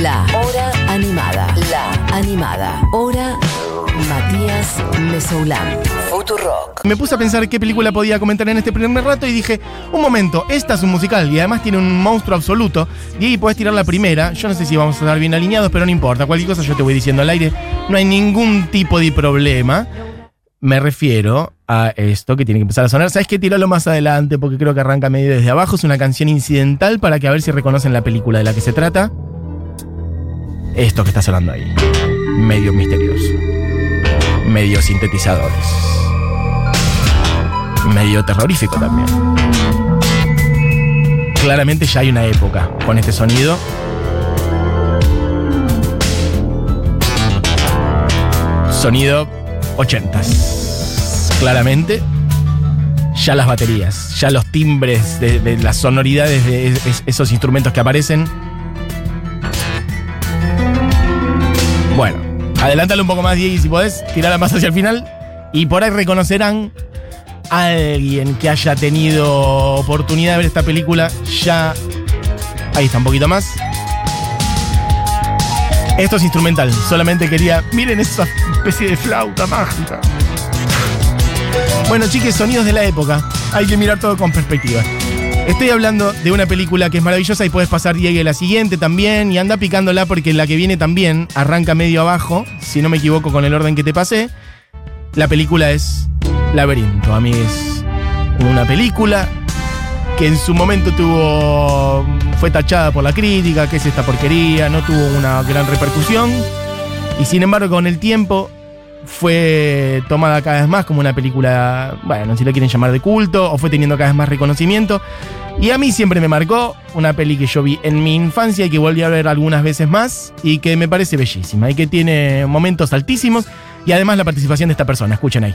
La hora animada. La animada. Hora Matías Mesoulán. Futurock. Me puse a pensar qué película podía comentar en este primer rato y dije, un momento, esta es un musical y además tiene un monstruo absoluto. Y ahí puedes tirar la primera. Yo no sé si vamos a estar bien alineados, pero no importa. Cualquier cosa yo te voy diciendo al aire. No hay ningún tipo de problema. Me refiero a esto que tiene que empezar a sonar. ¿Sabes qué? Tíralo más adelante porque creo que arranca medio desde abajo. Es una canción incidental para que a ver si reconocen la película de la que se trata. Esto que está sonando ahí. Medio misterioso. Medio sintetizadores. Medio terrorífico también. Claramente ya hay una época con este sonido. Sonido 80s. Claramente. Ya las baterías, ya los timbres de, las sonoridades de es- esos instrumentos que aparecen. Bueno, adelántalo un poco más, Diego, si podés, tirarla más hacia el final. Y por ahí reconocerán a alguien que haya tenido oportunidad de ver esta película ya. Ahí está, un poquito más. Esto es instrumental, solamente quería. Miren esa especie de flauta mágica. Bueno, chiques, sonidos de la época. Hay que mirar todo con perspectiva. Estoy hablando de una película que es maravillosa y puedes pasar Diego a la siguiente también y anda picándola porque la que viene también arranca medio abajo, si no me equivoco con el orden que te pasé. La película es Laberinto, amigues. Una película que en su momento tuvo fue tachada por la crítica, que es esta porquería, no tuvo una gran repercusión y sin embargo con el tiempo fue tomada cada vez más como una película, bueno, si la quieren llamar de culto, o fue teniendo cada vez más reconocimiento. Y a mí siempre me marcó una peli que yo vi en mi infancia y que volví a ver algunas veces más y que me parece bellísima y que tiene momentos altísimos y además la participación de esta persona. Escuchen ahí.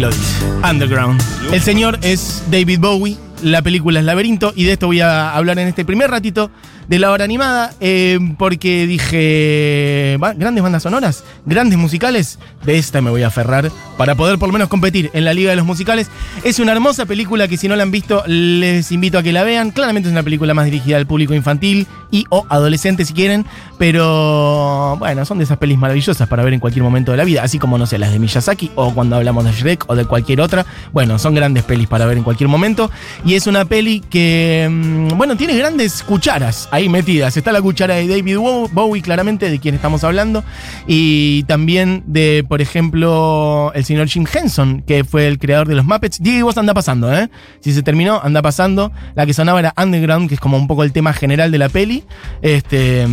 Lo dice. Underground. El señor es David Bowie. La película es Laberinto. Y de esto voy a hablar en este primer ratito de la hora animada. eh, porque dije. "Va, Grandes bandas sonoras, grandes musicales. De esta me voy a aferrar para poder por lo menos competir en la Liga de los Musicales. Es una hermosa película que si no la han visto, les invito a que la vean. Claramente es una película más dirigida al público infantil y o adolescente si quieren. Pero bueno, son de esas pelis maravillosas para ver en cualquier momento de la vida. Así como, no sé, las de Miyazaki o cuando hablamos de Shrek o de cualquier otra. Bueno, son grandes pelis para ver en cualquier momento. Es una peli que, mm, bueno, tiene grandes cucharas ahí metidas. Está la cuchara de David Bow- Bowie, claramente, de quien estamos hablando. Y también de, por ejemplo, el señor Jim Henson, que fue el creador de los Muppets. Diego, vos anda pasando, ¿eh? Si se terminó, anda pasando. La que sonaba era Underground, que es como un poco el tema general de la peli. Este.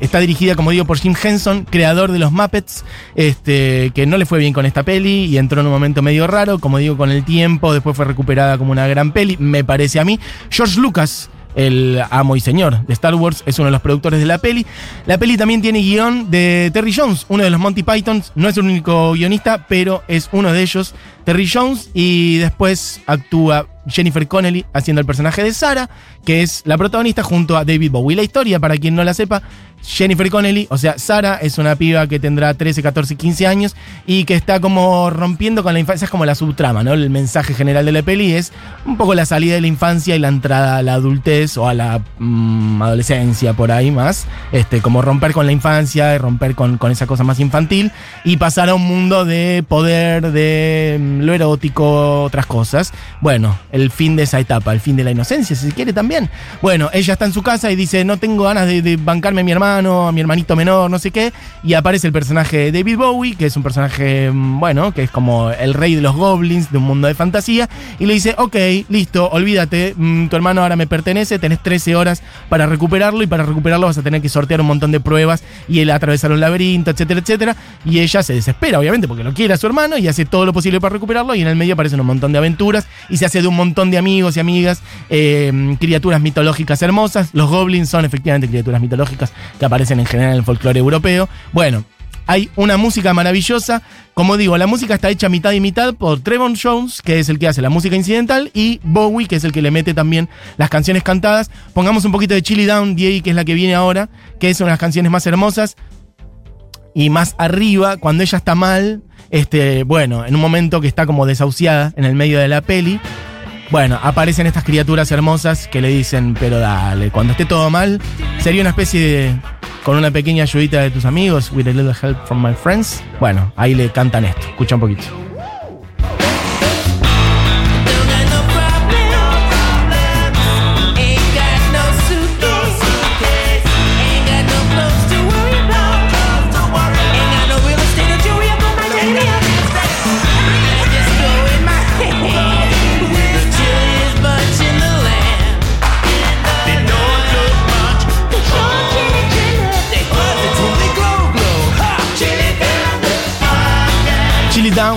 Está dirigida, como digo, por Jim Henson, creador de los Muppets, este, que no le fue bien con esta peli y entró en un momento medio raro, como digo, con el tiempo, después fue recuperada como una gran peli, me parece a mí. George Lucas, el amo y señor de Star Wars, es uno de los productores de la peli. La peli también tiene guion de Terry Jones, uno de los Monty Pythons, no es el único guionista, pero es uno de ellos, Terry Jones, y después actúa Jennifer Connelly haciendo el personaje de Sarah, que es la protagonista junto a David Bowie. La historia, para quien no la sepa, Jennifer Connelly, o sea, Sarah es una piba que tendrá 13, 14, 15 años y que está como rompiendo con la infancia, es como la subtrama, ¿no? El mensaje general de la peli es un poco la salida de la infancia y la entrada a la adultez o a la mm, adolescencia por ahí más, este, como romper con la infancia romper con, con esa cosa más infantil y pasar a un mundo de poder, de mm, lo erótico, otras cosas. Bueno, el fin de esa etapa, el fin de la inocencia, si se quiere también. Bueno, ella está en su casa y dice, no tengo ganas de, bancarme a mi hermano, a mi hermanito menor, no sé qué, y aparece el personaje de David Bowie, que es un personaje, mm, bueno, que es como el rey de los goblins de un mundo de fantasía, y le dice, ok, listo, olvídate, mm, tu hermano ahora me pertenece, tenés 13 horas para recuperarlo, y para recuperarlo vas a tener que sortear un montón de pruebas, y él atravesar un laberinto, etcétera, etcétera, y ella se desespera, obviamente, porque lo quiere a su hermano, y hace todo lo posible para recuperarlo, y en el medio aparecen un montón de aventuras, y se hace de un montón de amigos y amigas, eh, criaturas mitológicas hermosas, los goblins son efectivamente criaturas mitológicas que aparecen en general en el folclore europeo, bueno, hay una música maravillosa. Como digo, la música está hecha mitad y mitad por Trevor Jones, que es el que hace la música incidental, y Bowie, que es el que le mete también las canciones cantadas. Pongamos un poquito de Chili Down, DA, que es la que viene ahora, que es una de las canciones más hermosas. Y más arriba, cuando ella está mal, este, bueno, en un momento que está como desahuciada en el medio de la peli. Bueno, aparecen estas criaturas hermosas que le dicen, pero dale, cuando esté todo mal, sería una especie de, con una pequeña ayudita de tus amigos, with a little help from my friends. Bueno, ahí le cantan esto, escucha un poquito.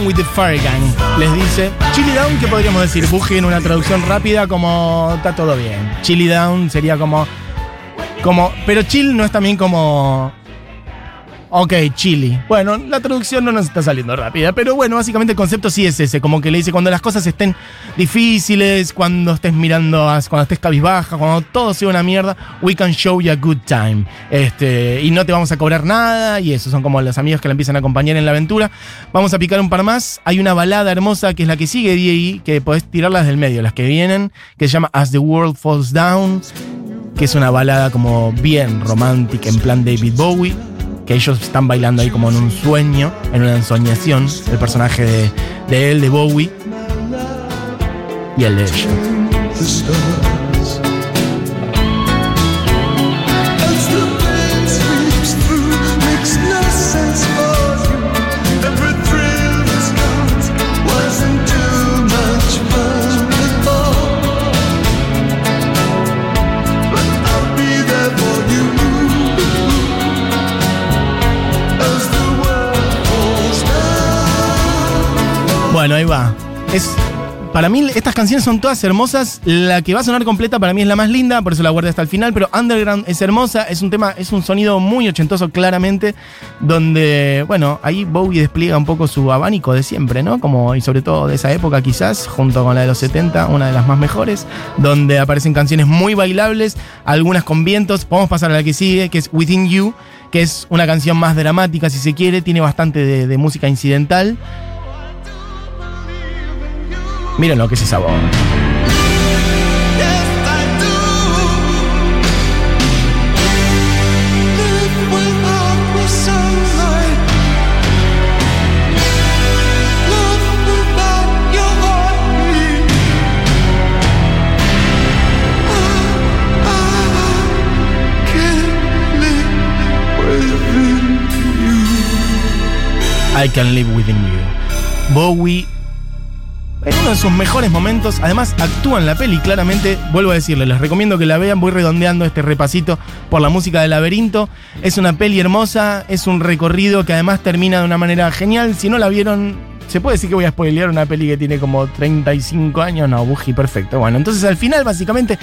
With the Fire Gang, les dice. Chili Down, ¿qué podríamos decir? Busquen una traducción rápida como está todo bien. Chili Down sería como. como pero chill no es también como. Ok, chili. Bueno, la traducción no nos está saliendo rápida, pero bueno, básicamente el concepto sí es ese, como que le dice cuando las cosas estén difíciles, cuando estés mirando, cuando estés cabizbaja, cuando todo sea una mierda, we can show you a good time. Este, y no te vamos a cobrar nada, y eso son como los amigos que la empiezan a acompañar en la aventura. Vamos a picar un par más. Hay una balada hermosa que es la que sigue D.A.E., que podés tirarlas del medio, las que vienen, que se llama As the World Falls Down, que es una balada como bien romántica, en plan David Bowie que ellos están bailando ahí como en un sueño, en una ensoñación, el personaje de, de él, de Bowie, y el de ella. Es. Para mí, estas canciones son todas hermosas. La que va a sonar completa para mí es la más linda, por eso la guardé hasta el final. Pero Underground es hermosa, es un tema, es un sonido muy ochentoso, claramente. Donde, bueno, ahí Bowie despliega un poco su abanico de siempre, ¿no? Como, y sobre todo de esa época, quizás, junto con la de los 70, una de las más mejores. Donde aparecen canciones muy bailables, algunas con vientos. Podemos pasar a la que sigue, que es Within You, que es una canción más dramática, si se quiere. Tiene bastante de, de música incidental. Miren lo que es esa voz. I Can Live Within You. Bowie en uno de sus mejores momentos, además actúa en la peli, claramente, vuelvo a decirles, les recomiendo que la vean, voy redondeando este repasito por la música del laberinto. Es una peli hermosa, es un recorrido que además termina de una manera genial. Si no la vieron, se puede decir que voy a spoilear una peli que tiene como 35 años, no, Buji, perfecto. Bueno, entonces al final básicamente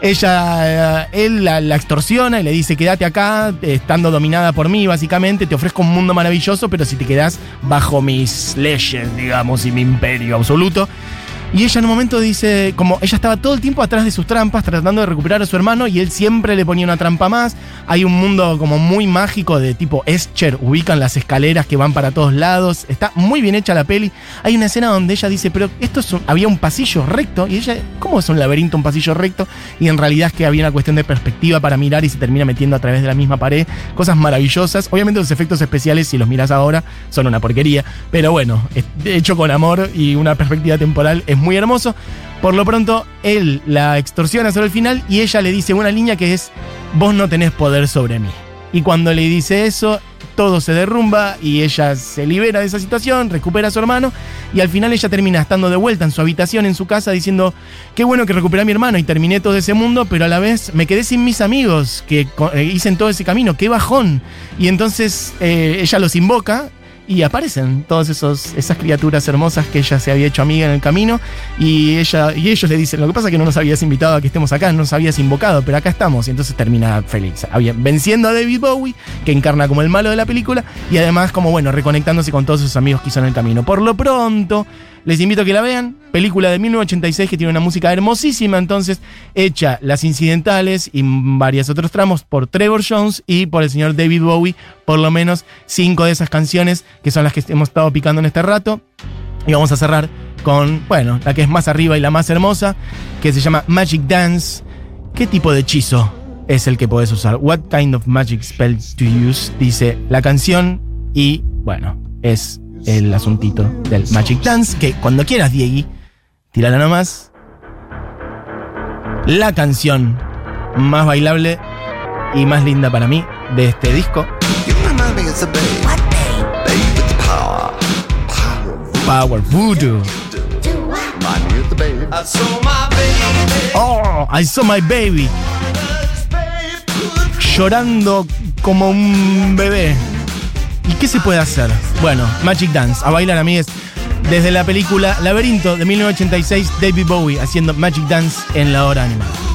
ella, eh, él la, la extorsiona y le dice, quédate acá, estando dominada por mí, básicamente, te ofrezco un mundo maravilloso, pero si te quedas bajo mis leyes, digamos, y mi imperio absoluto. Y ella en un momento dice, como ella estaba todo el tiempo atrás de sus trampas, tratando de recuperar a su hermano, y él siempre le ponía una trampa más. Hay un mundo como muy mágico de tipo Escher, ubican las escaleras que van para todos lados. Está muy bien hecha la peli. Hay una escena donde ella dice, pero esto es un- había un pasillo recto, y ella, ¿cómo es un laberinto, un pasillo recto? Y en realidad es que había una cuestión de perspectiva para mirar y se termina metiendo a través de la misma pared. Cosas maravillosas. Obviamente los efectos especiales, si los miras ahora, son una porquería. Pero bueno, hecho con amor y una perspectiva temporal, es muy hermoso. Por lo pronto, él la extorsiona sobre el final y ella le dice una línea que es, vos no tenés poder sobre mí. Y cuando le dice eso, todo se derrumba y ella se libera de esa situación, recupera a su hermano y al final ella termina estando de vuelta en su habitación, en su casa, diciendo, qué bueno que recuperé a mi hermano y terminé todo ese mundo, pero a la vez me quedé sin mis amigos que eh, hice todo ese camino, qué bajón. Y entonces eh, ella los invoca y aparecen todas esos, esas criaturas hermosas que ella se había hecho amiga en el camino y, ella, y ellos le dicen, lo que pasa es que no nos habías invitado a que estemos acá, no nos habías invocado, pero acá estamos y entonces termina feliz, venciendo a David Bowie, que encarna como el malo de la película y además como bueno, reconectándose con todos sus amigos que hizo en el camino. Por lo pronto, les invito a que la vean, película de 1986 que tiene una música hermosísima entonces, hecha las incidentales y varios otros tramos por Trevor Jones y por el señor David Bowie, por lo menos cinco de esas canciones que son las que hemos estado picando en este rato. Y vamos a cerrar con, bueno, la que es más arriba y la más hermosa, que se llama Magic Dance. ¿Qué tipo de hechizo es el que podés usar? What kind of magic spell to use? Dice la canción y, bueno, es el asuntito del Magic Dance, que cuando quieras, Diegui, tirala nomás. La canción más bailable y más linda para mí de este disco, power. Voodoo. Oh, I saw my baby. Llorando como un bebé. ¿Y qué se puede hacer? Bueno, Magic Dance, a bailar, amigues. Desde la película Laberinto de 1986, David Bowie haciendo Magic Dance en la hora animada.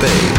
Babe.